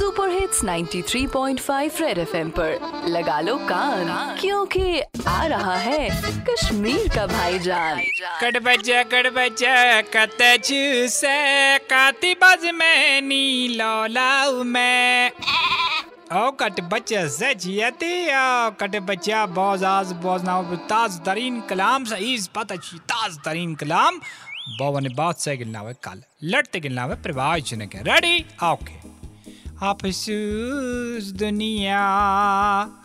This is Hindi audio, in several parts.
सुपर हिट्स 93.5 रेड एफएम पर। लगा लो कान, क्योंकि आ रहा है कश्मीर का भाईजान। कट बच्चा कत से काती बज में नी लौलाऊ मैं। ओ, कट बच्चा सचियती ओ, कट बच्चा बोज आज, बोज ना ताज तरीन कलाम से इस पता ताज तरीन कलाम। बाबा ने बात से गिलना हुआ कल, लड़ते गिलना हुआ प्रवाह ने के रेडी ओके अफसूस दुनिया।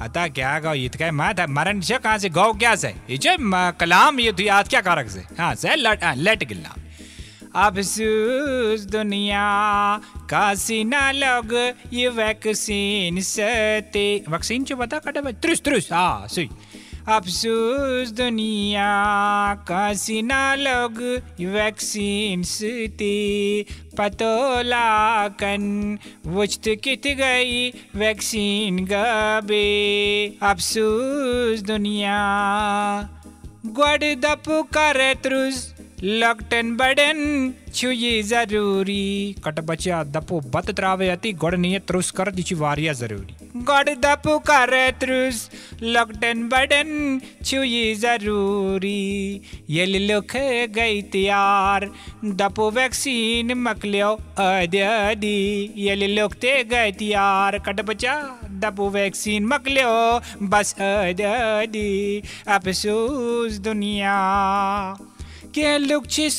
आता क्या गाओ ये तो क्या मैं था मरण से कहाँ से? गाओ क्या से? ये जो कलाम ये तो याद क्या कारक से? हाँ से लट हाँ, लट गिलना अफसूस दुनिया कासी ना लोग ये वैक्सीन सते वैक्सीन जो बता कटे त्रुस त्रुस हाँ सुई अफसोस दुनिया कासी ना लोग वैक्सीन सते। पतोला कन वुचत कित गई वैक्सीन गबे। अफसोस दुनिया। गोड दप कर त्रुस, लकटन बडन छुई ज़रूरी। कट बच्चा दपो बत त्रावे अति गोड नहीं त्रुस कर दिची वारिया ज़रूरी। गोड दपो करे त्रुस लकटन बडन छुई ज़रूरी। ये लुख गई तैयार। दपो वैक्सीन मकलियो अदी ये लुकते गए तैयार। कट बच्चा, दपो वैक्सीन मकलियो बस अदी अफसोस दुनिया। के लोग ci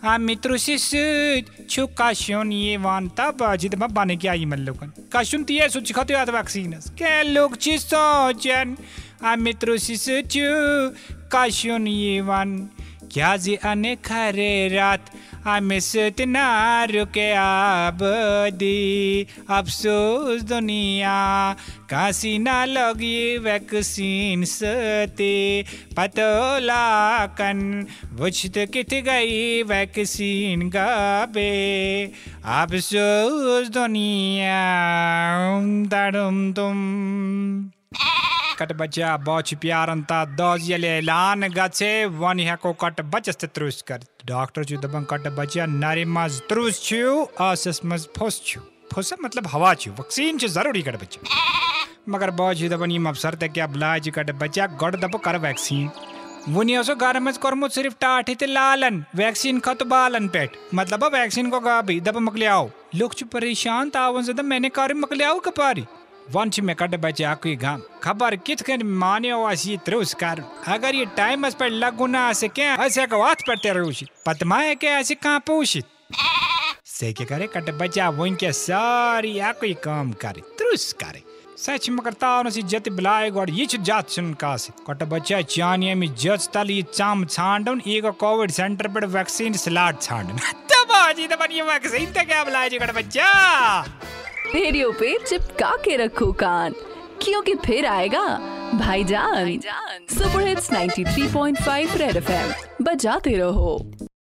sojan Ami trusisut chu kashon yevan tabajid ma bane kya imal lokan kashun tiye su chikhate at क्या जी अने खरे रात हमें सतना रुके आबदी अफसोस दुनिया कासी ना लगी वैक्सीन सते पतोला कन बुझत कित गई वैक्सीन गाबे अफसोस दुनिया दड़ुम तुम बच्चा बच प्यारंता, दज यले ऐलान गछे वन हको कट बचस्त त्रुस कर। डॉक्टर छु दबंग कट बच्चा नारी मज त्रुस छु असस मज फस छु फस मतलब हवा छु वैक्सीन छु ज़रूरी कट बच्चा मगर बच दबन यम अफसर ते क्या ब्लाज कट बच्चा गड दब कर वैक्सीन। वुनी ओसो घर में करमो सिर्फ़ टाठी ते लालन, वैक्सीन खत बालन पेट। मतलब वैक्सीन को गा भी दब मकले आओ लोग छु परेशान तावन से मैंने कर मकले आओ कपारी। वन में कट बचे गाम खबर कित कन माने वासी त्रुस कर अगर ये टाइम अस पर लगुना से क्या, ऐसे को पर के पूछित? से के करे, कट बचा वन के सारी आकुई काम करे त्रुस करे सच मगर तावन सी जत बिलाए गोड ये छु जात सुन कासे कट बच्चा चानिया में जज तल ये चाम छांडन एगो कोविड सेंटर पर वैक्सीन स्लॉट छांडन। तबाजी तबन ये वैक्सीन तक क्या बिलाए जी कट रेडियो पे चिपका के रखो कान। क्योंकि फिर आएगा भाईजान। Super hits 93.5 red FM. बजाते रहो।